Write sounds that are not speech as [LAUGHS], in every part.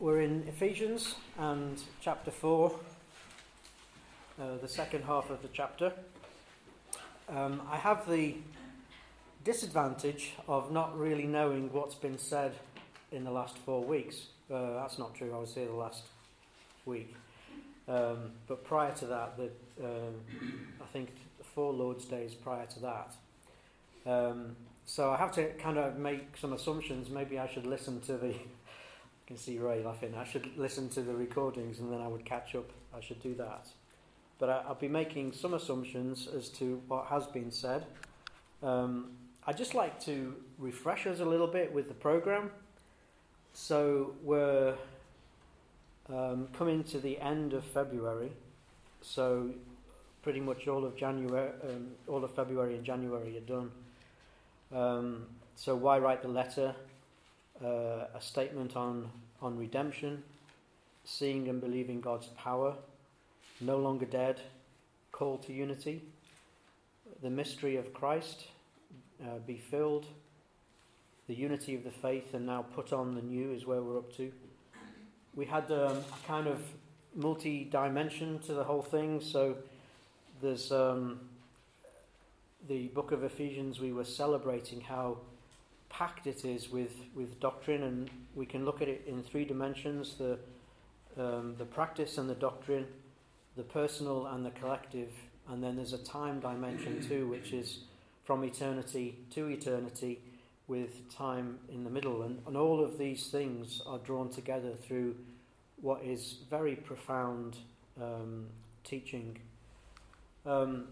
we're in Ephesians and chapter 4, uh, the second half of the chapter. Um, I have the disadvantage of not really knowing what's been said in the last four weeks. Uh, that's not true, I was here the last week. Um, but prior to that, the, um, I think four Lord's Days prior to that. Um, so I have to kind of make some assumptions. Maybe I should listen to the. Can see Ray laughing. I should listen to the recordings and then I would catch up. I should do that. But I, will be making some assumptions as to what has been said. Um, I'd just like to refresh us a little bit with the program. So we're um, coming to the end of February. So pretty much all of January, um, all of February and January are done. Um, so why write the letter? Uh, a statement on, on redemption, seeing and believing God's power, no longer dead, call to unity, the mystery of Christ, uh, be filled, the unity of the faith, and now put on the new is where we're up to. We had um, a kind of multi dimension to the whole thing, so there's um, the book of Ephesians, we were celebrating how packed it is with, with doctrine, and we can look at it in three dimensions the, um, the practice and the doctrine, the personal and the collective, and then there's a time dimension [CLEARS THROAT] too, which is from eternity to eternity with time in the middle. And, and all of these things are drawn together through what is very profound um, teaching. Um,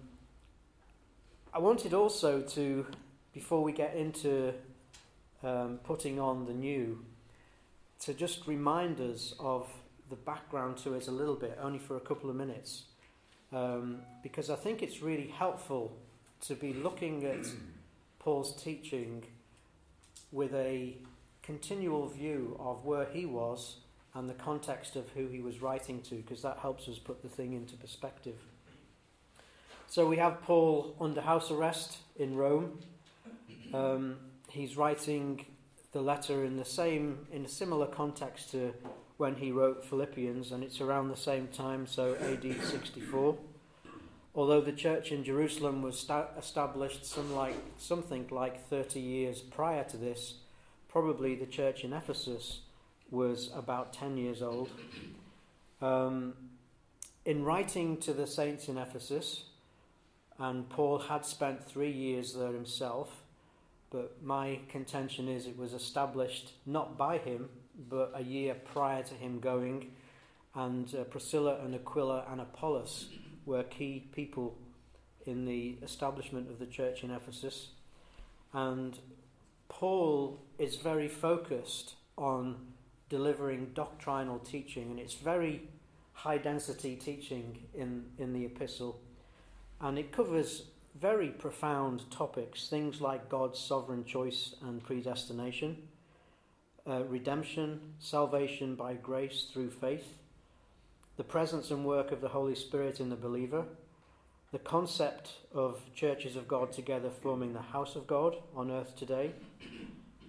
I wanted also to, before we get into um, putting on the new, to just remind us of the background to it a little bit, only for a couple of minutes, um, because I think it's really helpful to be looking at [CLEARS THROAT] Paul's teaching with a continual view of where he was and the context of who he was writing to, because that helps us put the thing into perspective. So we have Paul under house arrest in Rome. Um, he's writing the letter in the same, in a similar context to when he wrote Philippians, and it's around the same time, so AD 64. Although the church in Jerusalem was sta- established some like, something like 30 years prior to this, probably the church in Ephesus was about 10 years old. Um, in writing to the saints in Ephesus, and Paul had spent three years there himself. But my contention is it was established not by him, but a year prior to him going. And uh, Priscilla and Aquila and Apollos were key people in the establishment of the church in Ephesus. And Paul is very focused on delivering doctrinal teaching, and it's very high density teaching in, in the epistle and it covers very profound topics, things like God's sovereign choice and predestination, uh, redemption, salvation by grace through faith, the presence and work of the Holy Spirit in the believer, the concept of churches of God together forming the house of God on earth today,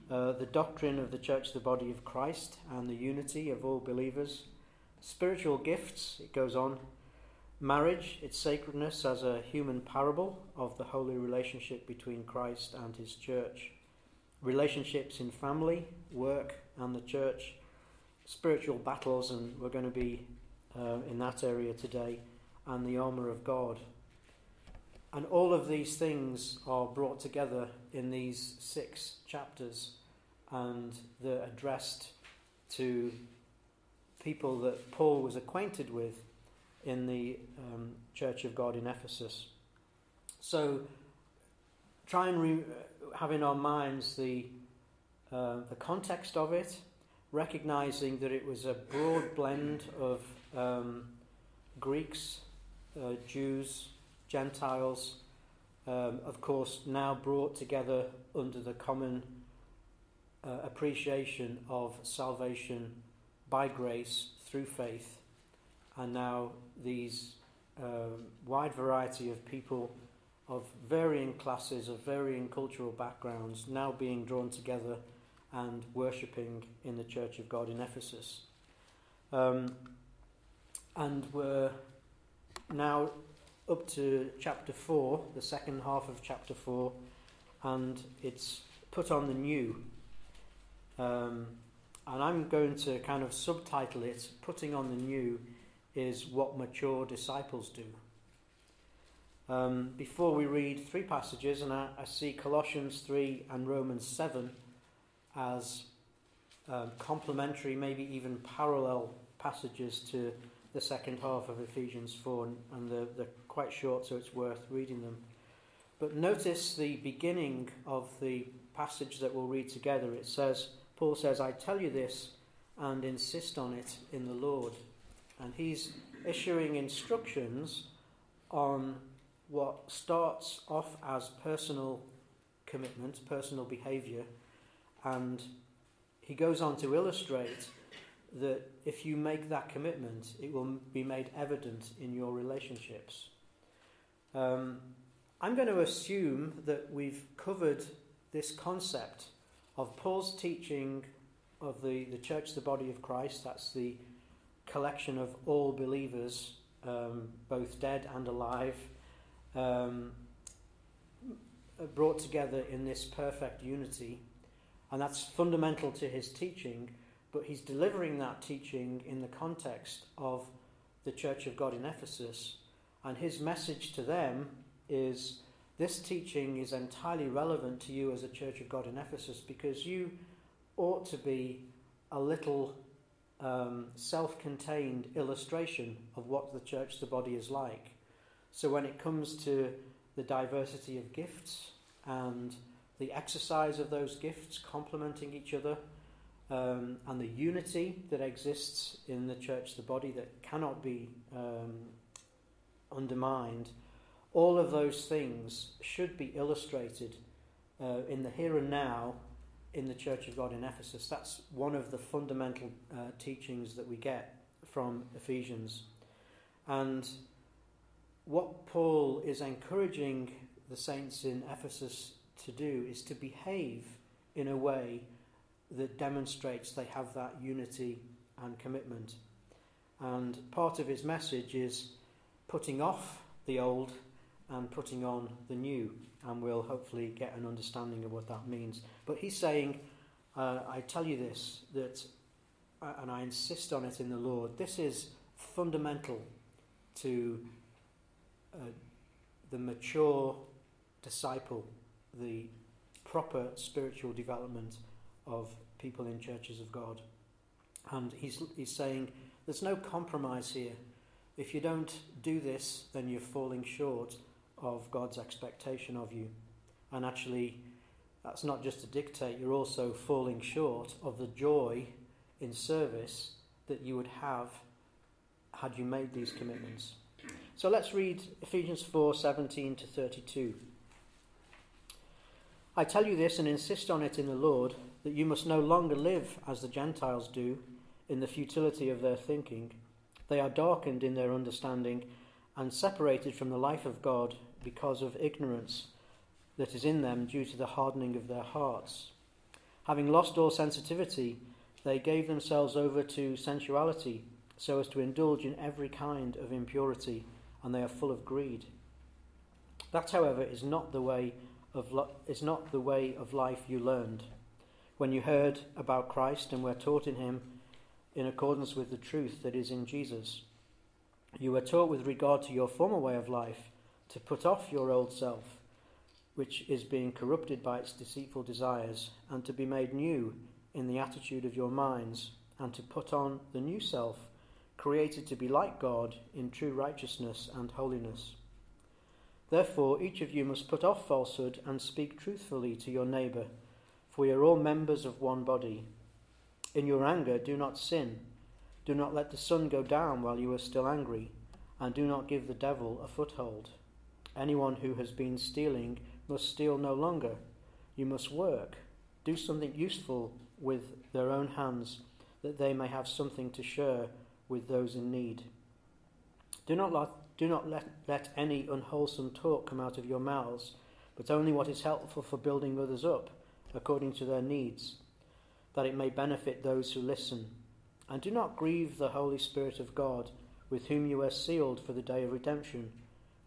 uh, the doctrine of the church, the body of Christ, and the unity of all believers, spiritual gifts, it goes on, Marriage, its sacredness as a human parable of the holy relationship between Christ and his church. Relationships in family, work, and the church. Spiritual battles, and we're going to be uh, in that area today. And the armour of God. And all of these things are brought together in these six chapters, and they're addressed to people that Paul was acquainted with in the um, Church of God in Ephesus. So, try and re- have in our minds the, uh, the context of it, recognizing that it was a broad blend of um, Greeks, uh, Jews, Gentiles, um, of course, now brought together under the common uh, appreciation of salvation by grace through faith and now these um, wide variety of people of varying classes, of varying cultural backgrounds, now being drawn together and worshipping in the Church of God in Ephesus. Um, and we're now up to chapter 4, the second half of chapter 4, and it's put on the new. Um, and I'm going to kind of subtitle it Putting on the New is What Mature Disciples Do. Um, before we read three passages, and I, I, see Colossians 3 and Romans 7 as um, complementary, maybe even parallel passages to the second half of Ephesians 4, and, they're, they're quite short, so it's worth reading them. But notice the beginning of the passage that we'll read together. It says, Paul says, I tell you this and insist on it in the Lord. And he's issuing instructions on what starts off as personal commitment, personal behavior, and he goes on to illustrate that if you make that commitment, it will be made evident in your relationships. Um, I'm going to assume that we've covered this concept of Paul's teaching of the, the church, the body of Christ. That's the collection of all believers, um, both dead and alive, um, brought together in this perfect unity. And that's fundamental to his teaching, but he's delivering that teaching in the context of the Church of God in Ephesus. And his message to them is this teaching is entirely relevant to you as a Church of God in Ephesus because you ought to be a little um, self contained illustration of what the church, the body, is like. So when it comes to the diversity of gifts and the exercise of those gifts complementing each other, um, and the unity that exists in the church, the body, that cannot be um, undermined, all of those things should be illustrated uh, in the here and now in the Church of God in Ephesus. That's one of the fundamental uh, teachings that we get from Ephesians. And what Paul is encouraging the saints in Ephesus to do is to behave in a way that demonstrates they have that unity and commitment. And part of his message is putting off the old and putting on the new. And we'll hopefully get an understanding of what that means. But he's saying, uh, I tell you this, that, uh, and I insist on it in the Lord, this is fundamental to uh, the mature disciple, the proper spiritual development of people in churches of God. And he's, he's saying there's no compromise here. If you don't do this, then you're falling short of God's expectation of you. And actually, that's not just a dictate, you're also falling short of the joy in service that you would have had you made these commitments. So let's read Ephesians 4 17 to 32. I tell you this and insist on it in the Lord that you must no longer live as the Gentiles do in the futility of their thinking. They are darkened in their understanding and separated from the life of God because of ignorance that is in them due to the hardening of their hearts. Having lost all sensitivity, they gave themselves over to sensuality so as to indulge in every kind of impurity, and they are full of greed. That, however, is not the way of li- is not the way of life you learned when you heard about Christ and were taught in him in accordance with the truth that is in Jesus. You were taught with regard to your former way of life to put off your old self, which is being corrupted by its deceitful desires, and to be made new in the attitude of your minds, and to put on the new self, created to be like God in true righteousness and holiness. Therefore, each of you must put off falsehood and speak truthfully to your neighbour, for we are all members of one body. In your anger, do not sin. Do not let the sun go down while you are still angry, and do not give the devil a foothold. Anyone who has been stealing must steal no longer. You must work, do something useful with their own hands, that they may have something to share with those in need. Do not let, do not let, let any unwholesome talk come out of your mouths, but only what is helpful for building others up, according to their needs, that it may benefit those who listen. And do not grieve the Holy Spirit of God, with whom you are sealed for the day of redemption.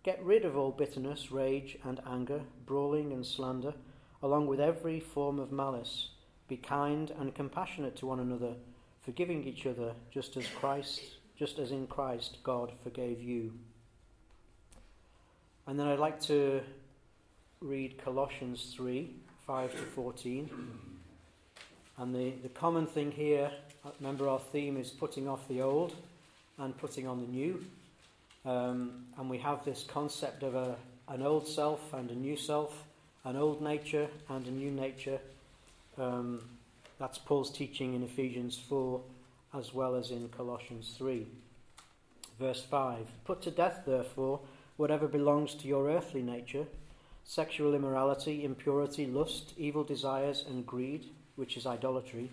Get rid of all bitterness, rage, and anger, brawling and slander, along with every form of malice. Be kind and compassionate to one another, forgiving each other, just as Christ, just as in Christ God forgave you. And then I'd like to read Colossians 3 5 to 14. And the, the common thing here, remember our theme is putting off the old and putting on the new. Um, and we have this concept of a, an old self and a new self, an old nature and a new nature. Um, that's Paul's teaching in Ephesians 4 as well as in Colossians 3. Verse 5 Put to death, therefore, whatever belongs to your earthly nature sexual immorality, impurity, lust, evil desires, and greed, which is idolatry.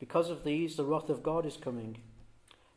Because of these, the wrath of God is coming.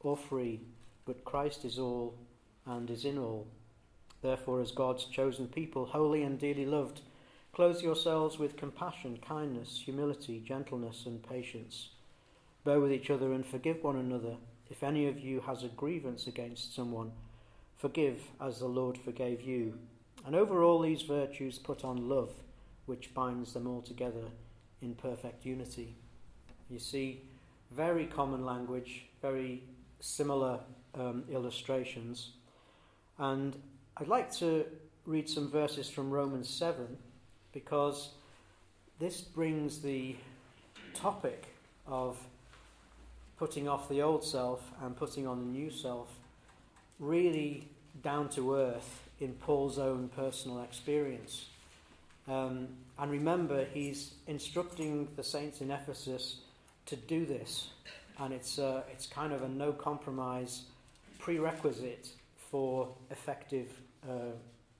or free, but Christ is all and is in all. Therefore, as God's chosen people, holy and dearly loved, clothe yourselves with compassion, kindness, humility, gentleness, and patience. Bear with each other and forgive one another. If any of you has a grievance against someone, forgive as the Lord forgave you. And over all these virtues, put on love, which binds them all together in perfect unity. You see, very common language, very similar um, illustrations. And I'd like to read some verses from Romans 7 because this brings the topic of putting off the old self and putting on the new self really down to earth in Paul's own personal experience. Um, and remember, he's instructing the saints in Ephesus to do this and it's, uh, it's kind of a no compromise prerequisite for effective uh,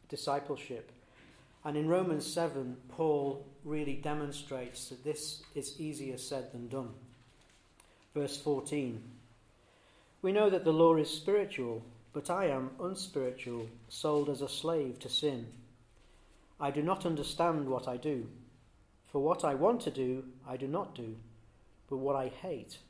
discipleship. And in Romans 7, Paul really demonstrates that this is easier said than done. Verse 14 We know that the law is spiritual, but I am unspiritual, sold as a slave to sin. I do not understand what I do. For what I want to do, I do not do, but what I hate,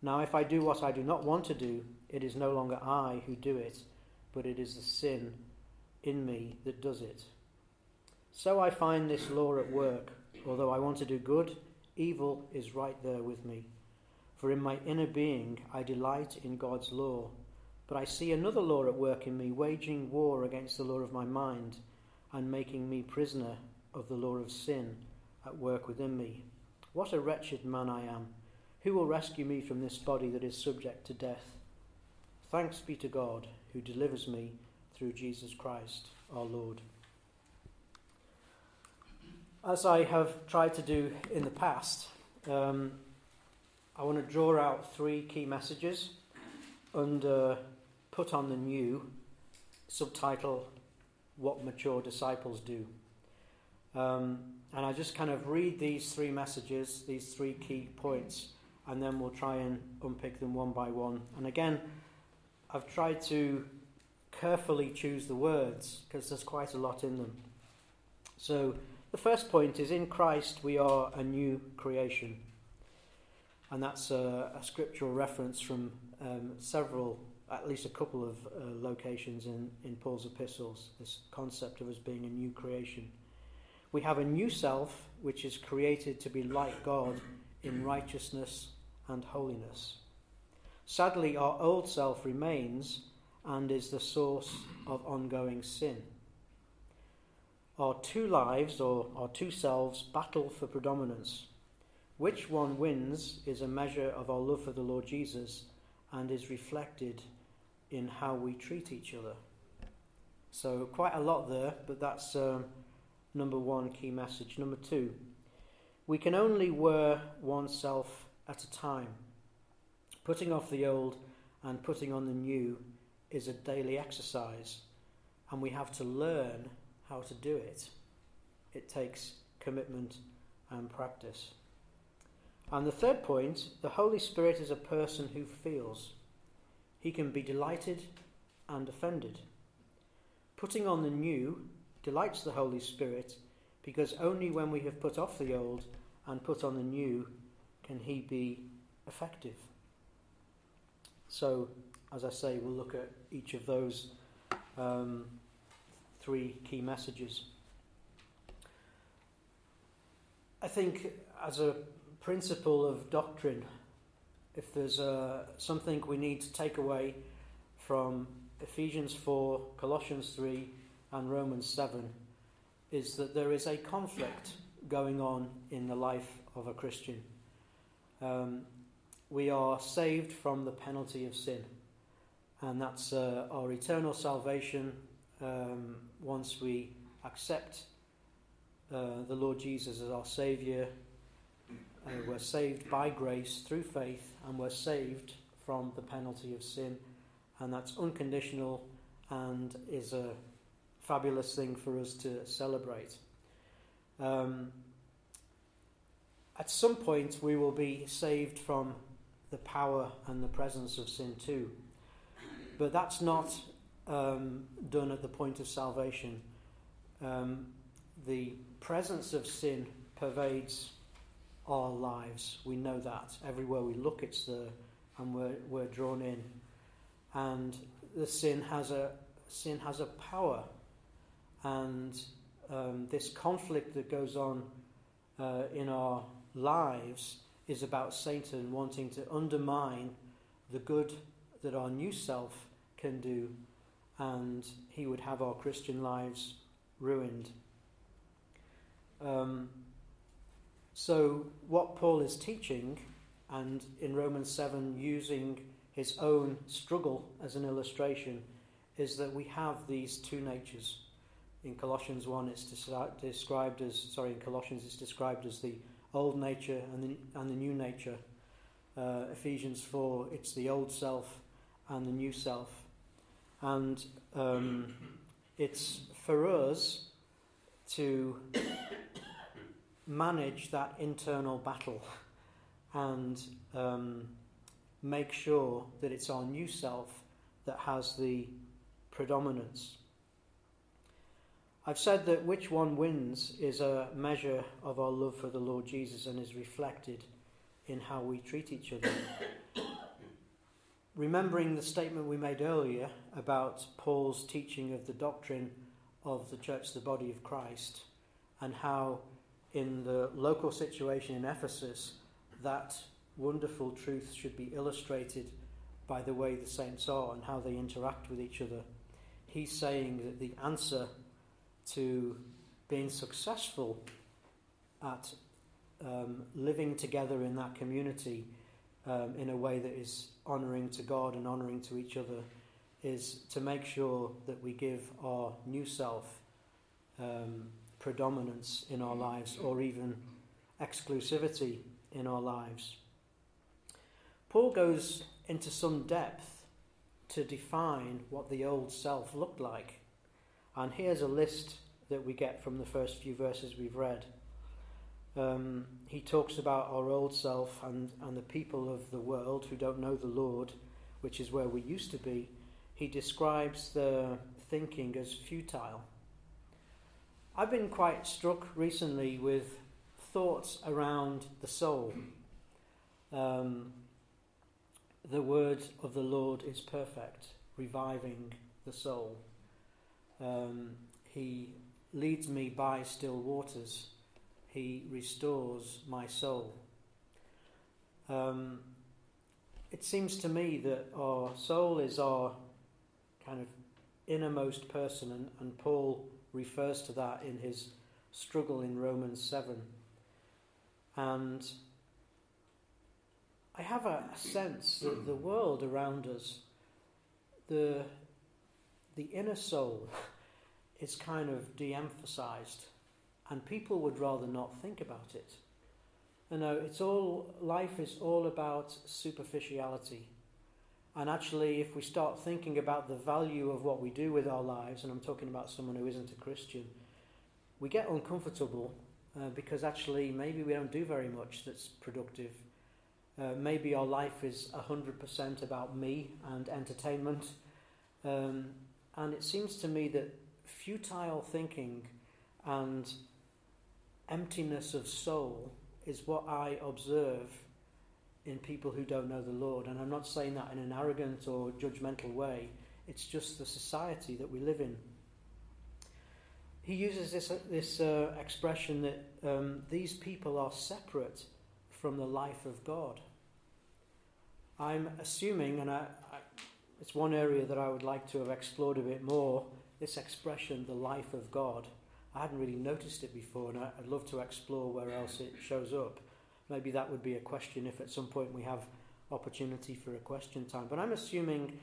Now, if I do what I do not want to do, it is no longer I who do it, but it is the sin in me that does it. So I find this law at work. Although I want to do good, evil is right there with me. For in my inner being I delight in God's law. But I see another law at work in me, waging war against the law of my mind, and making me prisoner of the law of sin at work within me. What a wretched man I am! Who will rescue me from this body that is subject to death? Thanks be to God who delivers me through Jesus Christ our Lord. As I have tried to do in the past, um, I want to draw out three key messages under Put on the New, subtitle What Mature Disciples Do. Um, and I just kind of read these three messages, these three key points, and then we'll try and unpick them one by one. And again, I've tried to carefully choose the words because there's quite a lot in them. So, the first point is in Christ we are a new creation. And that's a, a scriptural reference from um, several, at least a couple of uh, locations in, in Paul's epistles, this concept of us being a new creation. We have a new self which is created to be like God in righteousness and holiness. Sadly, our old self remains and is the source of ongoing sin. Our two lives, or our two selves, battle for predominance. Which one wins is a measure of our love for the Lord Jesus and is reflected in how we treat each other. So, quite a lot there, but that's um, number one key message. Number two, we can only wear oneself at a time. Putting off the old and putting on the new is a daily exercise, and we have to learn how to do it. It takes commitment and practice. And the third point the Holy Spirit is a person who feels. He can be delighted and offended. Putting on the new delights the Holy Spirit because only when we have put off the old and put on the new can he be effective. So, as I say, we'll look at each of those um, three key messages. I think, as a principle of doctrine, if there's uh, something we need to take away from Ephesians 4, Colossians 3, and Romans 7, is that there is a conflict going on in the life of a Christian. Um, we are saved from the penalty of sin, and that's uh, our eternal salvation um, once we accept uh, the Lord Jesus as our Saviour. Uh, we're saved by grace through faith, and we're saved from the penalty of sin, and that's unconditional and is a fabulous thing for us to celebrate. Um, at some point, we will be saved from the power and the presence of sin too. But that's not um, done at the point of salvation. Um, the presence of sin pervades our lives. We know that. Everywhere we look, it's there, and we're, we're drawn in. And the sin has a sin has a power and um, this conflict that goes on uh, in our lives is about Satan wanting to undermine the good that our new self can do, and he would have our Christian lives ruined. Um, so, what Paul is teaching, and in Romans 7, using his own struggle as an illustration, is that we have these two natures in Colossians 1 it's described as sorry in Colossians it's described as the old nature and the, and the new nature. Uh, Ephesians 4 it's the old self and the new self. And um, it's for us to manage that internal battle and um, make sure that it's our new self that has the predominance I've said that which one wins is a measure of our love for the Lord Jesus and is reflected in how we treat each other. Remembering the statement we made earlier about Paul's teaching of the doctrine of the church, the body of Christ, and how in the local situation in Ephesus, that wonderful truth should be illustrated by the way the saints are and how they interact with each other. He's saying that the answer to being successful at um, living together in that community um, in a way that is honouring to God and honouring to each other is to make sure that we give our new self um, predominance in our lives or even exclusivity in our lives. Paul goes into some depth to define what the old self looked like. And here's a list that we get from the first few verses we've read. Um, he talks about our old self and, and the people of the world who don't know the Lord, which is where we used to be. He describes the thinking as futile. I've been quite struck recently with thoughts around the soul. Um, the word of the Lord is perfect, reviving the soul. Um, he leads me by still waters. He restores my soul. Um, it seems to me that our soul is our kind of innermost person, and, and Paul refers to that in his struggle in Romans 7. And I have a, a sense that the world around us, the, the inner soul, is kind of de emphasized, and people would rather not think about it. You know, it's all life is all about superficiality. And actually, if we start thinking about the value of what we do with our lives, and I'm talking about someone who isn't a Christian, we get uncomfortable uh, because actually maybe we don't do very much that's productive. Uh, maybe our life is 100% about me and entertainment. Um, and it seems to me that futile thinking and emptiness of soul is what I observe in people who don't know the Lord. And I'm not saying that in an arrogant or judgmental way, it's just the society that we live in. He uses this, this uh, expression that um, these people are separate from the life of God. I'm assuming, and I, it's one area that I would like to have explored a bit more this expression, the life of God. I hadn't really noticed it before, and I'd love to explore where else it shows up. Maybe that would be a question if at some point we have opportunity for a question time. But I'm assuming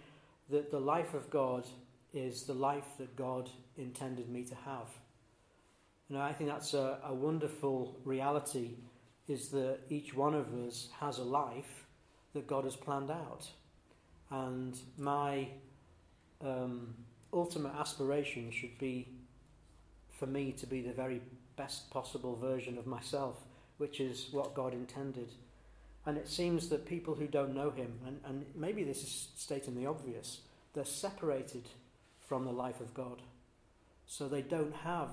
that the life of God is the life that God intended me to have. And I think that's a, a wonderful reality is that each one of us has a life that God has planned out. And my um, ultimate aspiration should be for me to be the very best possible version of myself, which is what God intended. And it seems that people who don't know Him, and, and maybe this is stating the obvious, they're separated from the life of God. So they don't have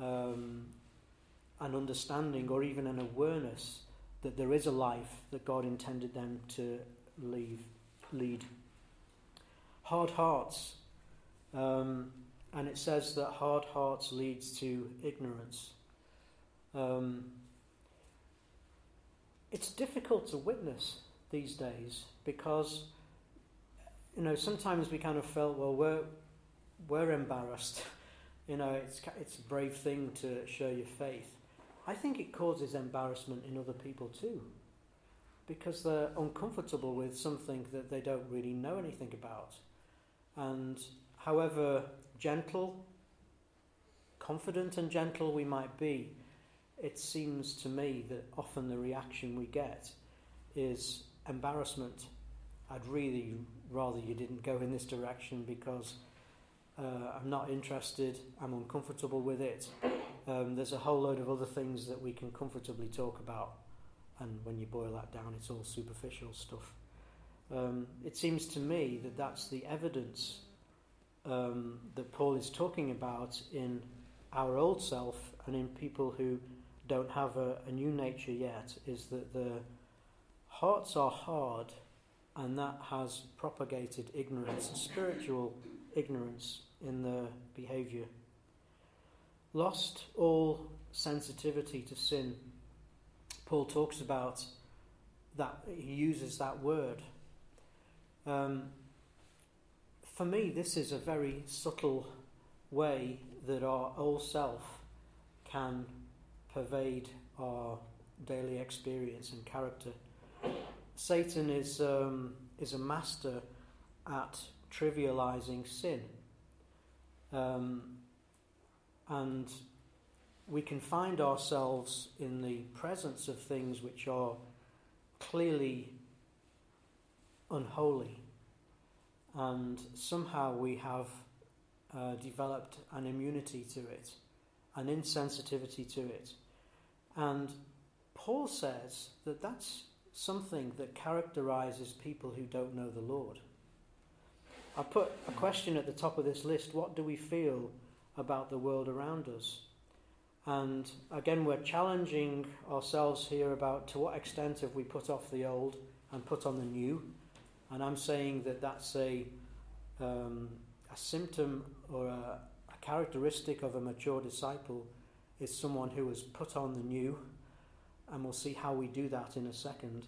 um, an understanding or even an awareness that there is a life that God intended them to leave, lead. Hard hearts. Um, and it says that hard hearts leads to ignorance. Um, it's difficult to witness these days because you know sometimes we kind of felt well we're we're embarrassed [LAUGHS] you know it's it's a brave thing to show your faith I think it causes embarrassment in other people too because they're uncomfortable with something that they don't really know anything about and however gentle, confident and gentle we might be, it seems to me that often the reaction we get is embarrassment. I'd really rather you didn't go in this direction because uh, I'm not interested, I'm uncomfortable with it. Um, there's a whole load of other things that we can comfortably talk about, and when you boil that down, it's all superficial stuff. Um, it seems to me that that's the evidence um, that Paul is talking about in our old self and in people who don't have a, a new nature yet is that the hearts are hard and that has propagated ignorance, spiritual ignorance in the behavior. Lost all sensitivity to sin. Paul talks about that, he uses that word. Um, for me, this is a very subtle way that our old self can pervade our daily experience and character. Satan is, um, is a master at trivializing sin. Um, and we can find ourselves in the presence of things which are clearly unholy and somehow we have uh, developed an immunity to it, an insensitivity to it. And Paul says that that's something that characterizes people who don't know the Lord. I put a question at the top of this list what do we feel about the world around us? And again, we're challenging ourselves here about to what extent have we put off the old and put on the new? And I'm saying that that's a, um, a symptom or a, a characteristic of a mature disciple is someone who has put on the new, and we'll see how we do that in a second.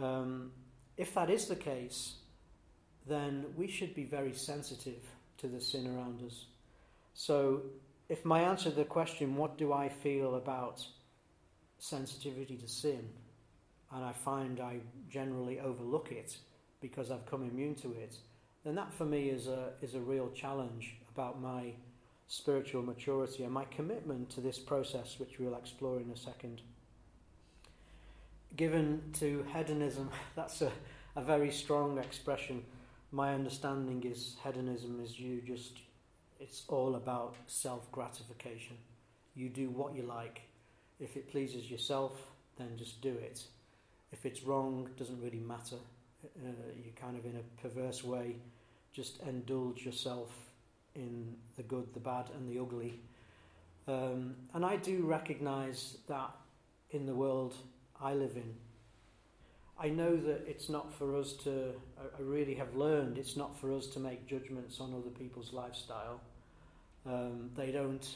Um, if that is the case, then we should be very sensitive to the sin around us. So, if my answer to the question, what do I feel about sensitivity to sin, and I find I generally overlook it because I've come immune to it, then that for me is a, is a real challenge about my spiritual maturity and my commitment to this process, which we'll explore in a second. Given to hedonism, [LAUGHS] that's a, a very strong expression. My understanding is hedonism is you just, it's all about self gratification. You do what you like. If it pleases yourself, then just do it. If it's wrong, doesn't really matter. Uh, you kind of, in a perverse way, just indulge yourself in the good, the bad, and the ugly. Um, and I do recognize that in the world I live in. I know that it's not for us to, I really have learned, it's not for us to make judgments on other people's lifestyle. Um, they don't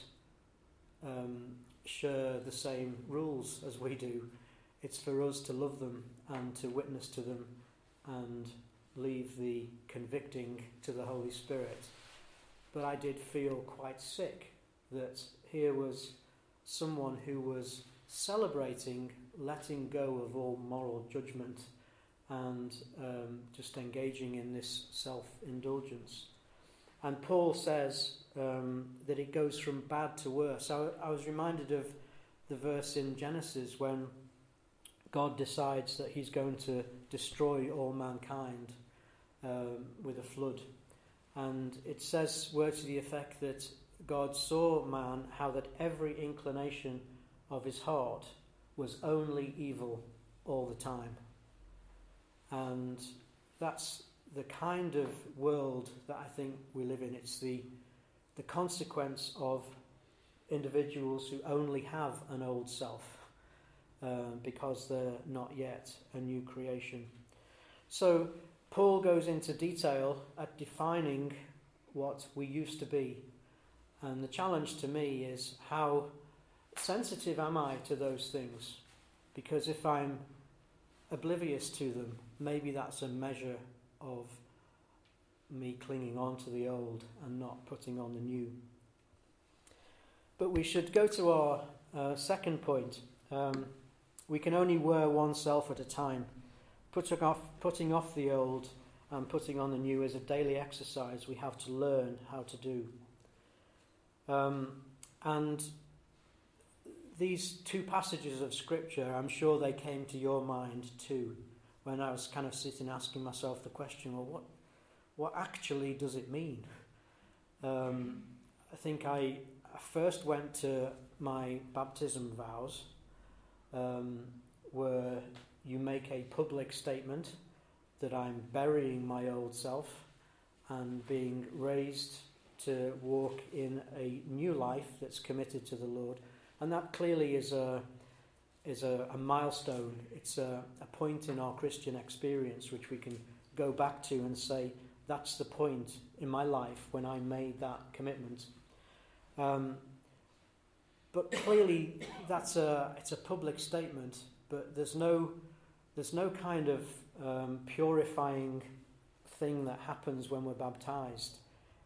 um, share the same rules as we do. It's for us to love them and to witness to them and leave the convicting to the Holy Spirit. But I did feel quite sick that here was someone who was celebrating letting go of all moral judgment and um, just engaging in this self indulgence. And Paul says um, that it goes from bad to worse. I, I was reminded of the verse in Genesis when God decides that he's going to destroy all mankind um, with a flood. And it says words to the effect that God saw man, how that every inclination of his heart was only evil all the time. And that's the kind of world that I think we live in. It's the, the consequence of individuals who only have an old self uh, because they're not yet a new creation. So Paul goes into detail at defining what we used to be. And the challenge to me is how sensitive am I to those things? Because if I'm oblivious to them, maybe that's a measure of me clinging on to the old and not putting on the new. But we should go to our uh, second point. Um, we can only wear oneself at a time. Putting off, putting off the old and putting on the new is a daily exercise we have to learn how to do. Um, and these two passages of Scripture, I'm sure they came to your mind too, when I was kind of sitting asking myself the question well, what, what actually does it mean? Um, I think I, first went to my baptism vows, um, where you make a public statement that I'm burying my old self and being raised to walk in a new life that's committed to the Lord. And that clearly is a, is a, a milestone. It's a, a point in our Christian experience which we can go back to and say, that's the point in my life when I made that commitment. Um, but clearly, that's a, it's a public statement, but there's no, there's no kind of um, purifying thing that happens when we're baptized.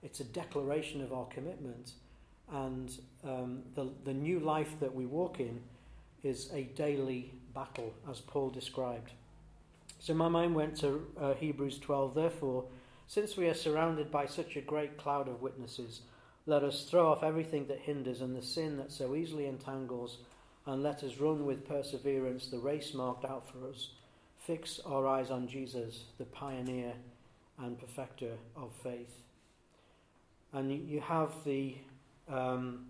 It's a declaration of our commitment. And um, the, the new life that we walk in is a daily battle, as Paul described. So my mind went to uh, Hebrews 12. Therefore, since we are surrounded by such a great cloud of witnesses, let us throw off everything that hinders and the sin that so easily entangles, and let us run with perseverance the race marked out for us fix our eyes on Jesus, the pioneer and perfecter of faith. And you have the, um,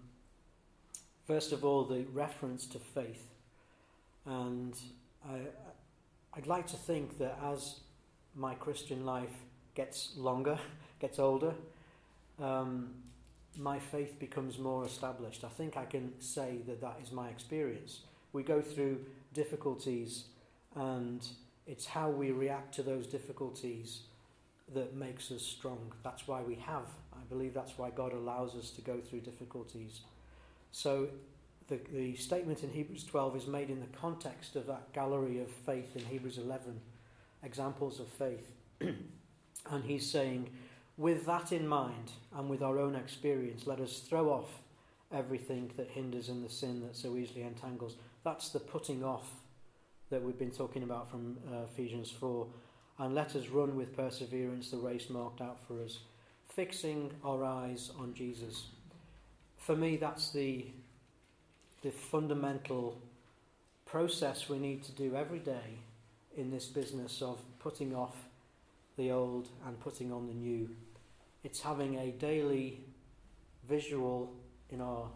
first of all, the reference to faith. And I, I'd like to think that as my Christian life gets longer, [LAUGHS] gets older, um, my faith becomes more established. I think I can say that that is my experience. We go through difficulties and it's how we react to those difficulties that makes us strong. That's why we have. I believe that's why God allows us to go through difficulties. So the, the statement in Hebrews 12 is made in the context of that gallery of faith in Hebrews 11, examples of faith. [CLEARS THROAT] and he's saying, with that in mind and with our own experience, let us throw off everything that hinders and the sin that so easily entangles. That's the putting off that we've been talking about from uh, Ephesians 4. And let us run with perseverance the race marked out for us, fixing our eyes on Jesus. For me, that's the, the fundamental process we need to do every day in this business of putting off the old and putting on the new. It's having a daily visual in our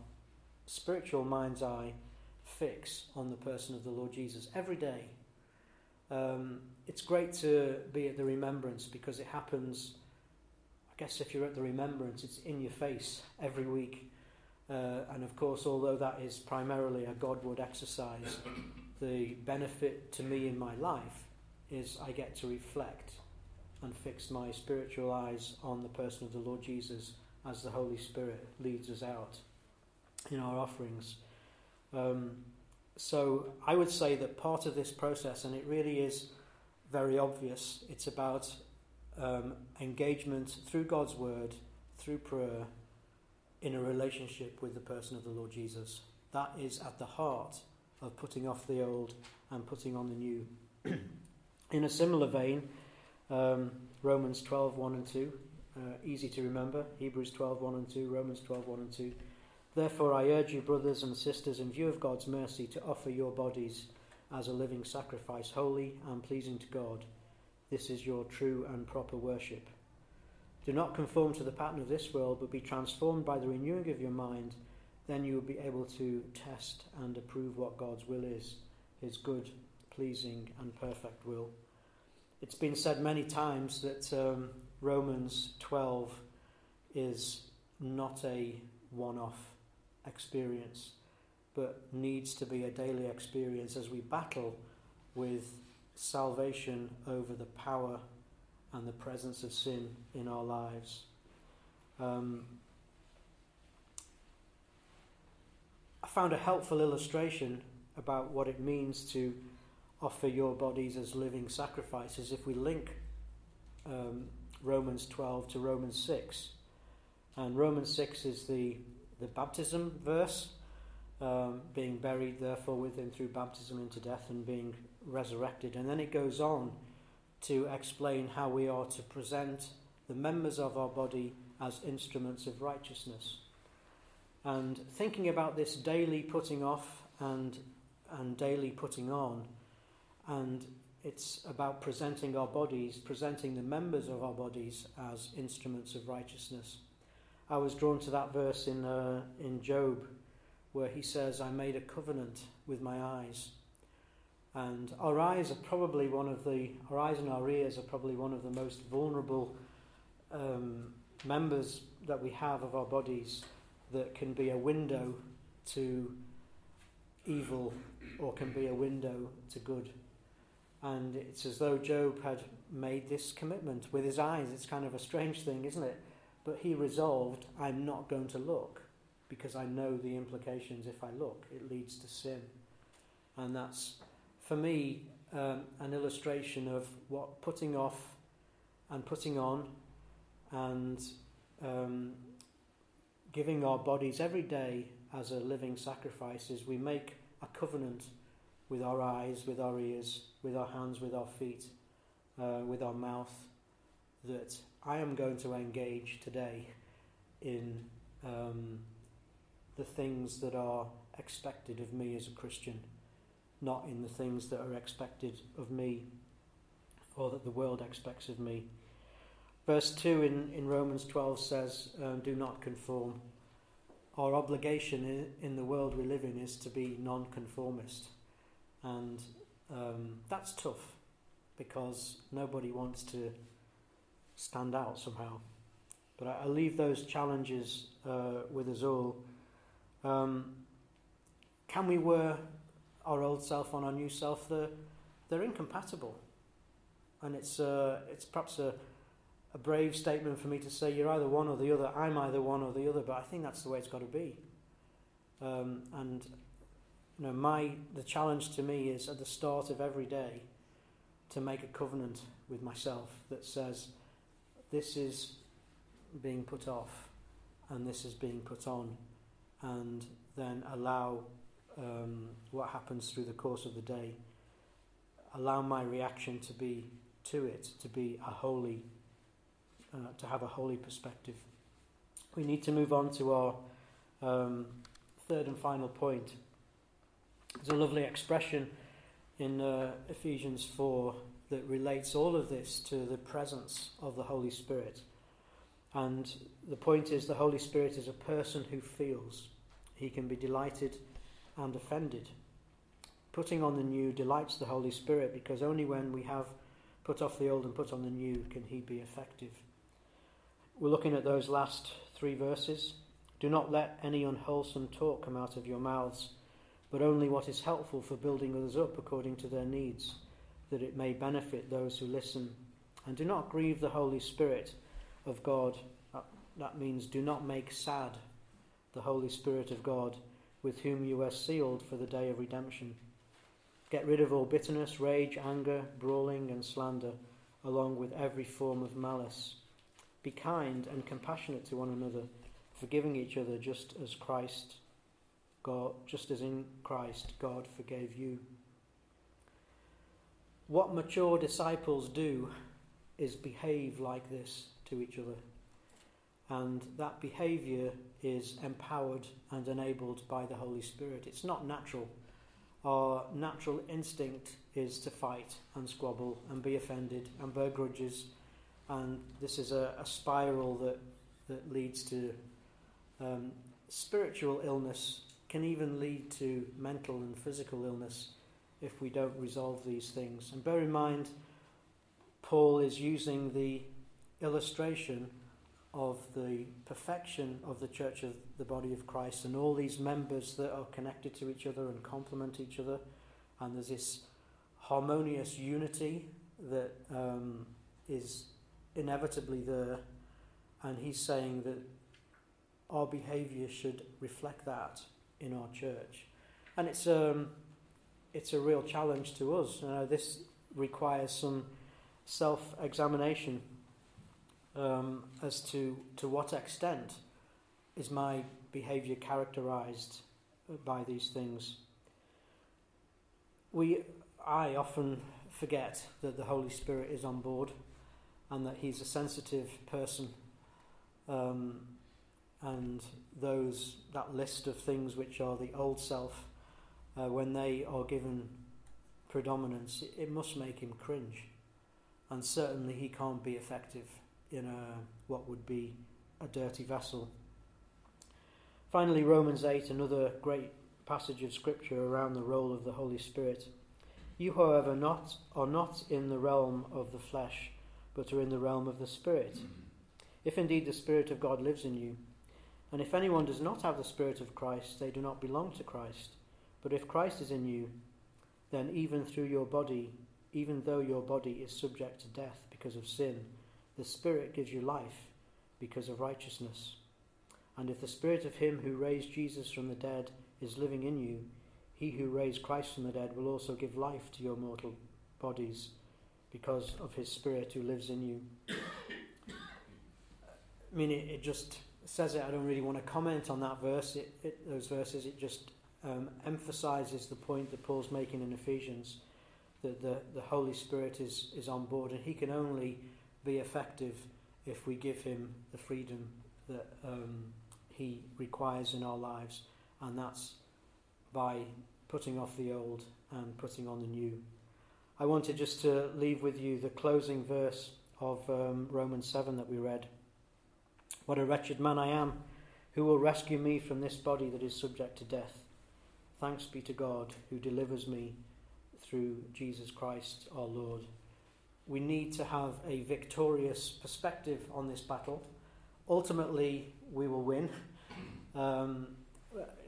spiritual mind's eye fix on the person of the Lord Jesus every day. Um, it's great to be at the remembrance because it happens. I guess if you're at the remembrance, it's in your face every week. Uh, and of course, although that is primarily a Godward exercise, the benefit to me in my life is I get to reflect and fix my spiritual eyes on the person of the Lord Jesus as the Holy Spirit leads us out in our offerings. Um, so I would say that part of this process, and it really is very obvious, it's about um, engagement through God's Word, through prayer, in a relationship with the person of the Lord Jesus. That is at the heart of putting off the old and putting on the new. [CLEARS THROAT] in a similar vein, um, Romans 12, 1 and 2, uh, easy to remember. Hebrews 12, 1 and 2, Romans 12, 1 and 2. Therefore, I urge you, brothers and sisters, in view of God's mercy, to offer your bodies as a living sacrifice, holy and pleasing to God. This is your true and proper worship. Do not conform to the pattern of this world, but be transformed by the renewing of your mind. Then you will be able to test and approve what God's will is, his good, pleasing, and perfect will. It's been said many times that um, Romans 12 is not a one off experience, but needs to be a daily experience as we battle with salvation over the power and the presence of sin in our lives. Um, I found a helpful illustration about what it means to offer your bodies as living sacrifices if we link um, Romans 12 to Romans 6. And Romans 6 is the, the baptism verse, um, being buried therefore with him through baptism into death and being resurrected. And then it goes on to explain how we are to present the members of our body as instruments of righteousness. And thinking about this daily putting off and, and daily putting on, and it's about presenting our bodies, presenting the members of our bodies as instruments of righteousness. I was drawn to that verse in, uh, in Job where he says, I made a covenant with my eyes. And our eyes are probably one of the, our eyes and our ears are probably one of the most vulnerable um, members that we have of our bodies that can be a window to evil or can be a window to good. And it's as though Job had made this commitment with his eyes. It's kind of a strange thing, isn't it? But he resolved, I'm not going to look because I know the implications if I look. It leads to sin. And that's for me, um, an illustration of what putting off and putting on and um, giving our bodies every day as a living sacrifice is we make a covenant with our eyes, with our ears, with our hands, with our feet, uh, with our mouth, that I am going to engage today in um, the things that are expected of me as a Christian not in the things that are expected of me or that the world expects of me. Verse 2 in, in Romans 12 says, um, Do not conform. Our obligation in, the world we live in is to be non-conformist. And um, that's tough because nobody wants to stand out somehow. But I, I leave those challenges uh, with us all. Um, can we wear our old self on our new self, they're, they're incompatible. And it's, uh, it's perhaps a, a brave statement for me to say you're either one or the other, I'm either one or the other, but I think that's the way it's got to be. Um, and you know, my the challenge to me is at the start of every day, to make a covenant with myself that says this is being put off and this is being put on, and then allow um, what happens through the course of the day, allow my reaction to be to it, to be a holy, uh, to have a holy perspective. We need to move on to our um, third and final point. There's a lovely expression in uh, Ephesians 4 that relates all of this to the presence of the Holy Spirit. And the point is, the Holy Spirit is a person who feels. He can be delighted and offended. Putting on the new delights the Holy Spirit because only when we have put off the old and put on the new can he be effective. We're looking at those last three verses. Do not let any unwholesome talk come out of your mouths, but only what is helpful for building others up according to their needs, that it may benefit those who listen. And do not grieve the Holy Spirit of God. That means do not make sad the Holy Spirit of God, with whom you are sealed for the day of redemption. Get rid of all bitterness, rage, anger, brawling, and slander, along with every form of malice. Be kind and compassionate to one another, forgiving each other just as Christ God just as in Christ God forgave you. What mature disciples do is behave like this to each other. And that behavior is empowered and enabled by the Holy Spirit. It's not natural. Our natural instinct is to fight and squabble and be offended and bear grudges. And this is a, a spiral that, that leads to um, spiritual illness, can even lead to mental and physical illness if we don't resolve these things. And bear in mind, Paul is using the illustration of the perfection of the church of the body of Christ and all these members that are connected to each other and complement each other. And there's this harmonious unity that um, is inevitably there. And he's saying that our behaviour should reflect that in our church. And it's, um, it's a real challenge to us. Uh, this requires some self examination um, as to to what extent is my behaviour characterised by these things. We, I often forget that the Holy Spirit is on board and that He's a sensitive person. Um, and those that list of things which are the old self, uh, when they are given predominance, it, it must make him cringe, and certainly he can't be effective in a, what would be a dirty vessel. Finally, Romans 8, another great passage of scripture around the role of the Holy Spirit. You, however, not, are not in the realm of the flesh, but are in the realm of the Spirit. Mm-hmm. If indeed the Spirit of God lives in you, and if anyone does not have the Spirit of Christ, they do not belong to Christ. But if Christ is in you, then even through your body, even though your body is subject to death because of sin, the Spirit gives you life because of righteousness. And if the Spirit of Him who raised Jesus from the dead is living in you, He who raised Christ from the dead will also give life to your mortal bodies because of His Spirit who lives in you. I mean, it, it just says it. I don't really want to comment on that verse, it, it, those verses. It just um, emphasizes the point that Paul's making in Ephesians that the, the Holy Spirit is, is on board and He can only be effective if we give him the freedom that um, he requires in our lives, and that's by putting off the old and putting on the new. I wanted just to leave with you the closing verse of um, Romans 7 that we read. What a wretched man I am! Who will rescue me from this body that is subject to death? Thanks be to God who delivers me through Jesus Christ our Lord we need to have a victorious perspective on this battle. Ultimately, we will win. Um,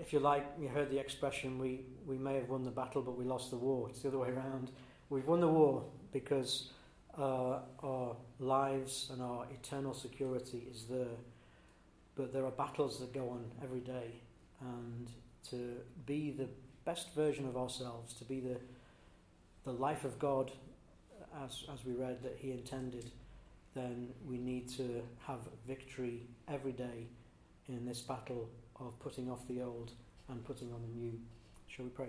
if you like, you heard the expression, we, we may have won the battle, but we lost the war. It's the other way around. We've won the war because uh, our lives and our eternal security is there. But there are battles that go on every day. And to be the best version of ourselves, to be the, the life of God as, as we read, that He intended, then we need to have victory every day in this battle of putting off the old and putting on the new. Shall we pray?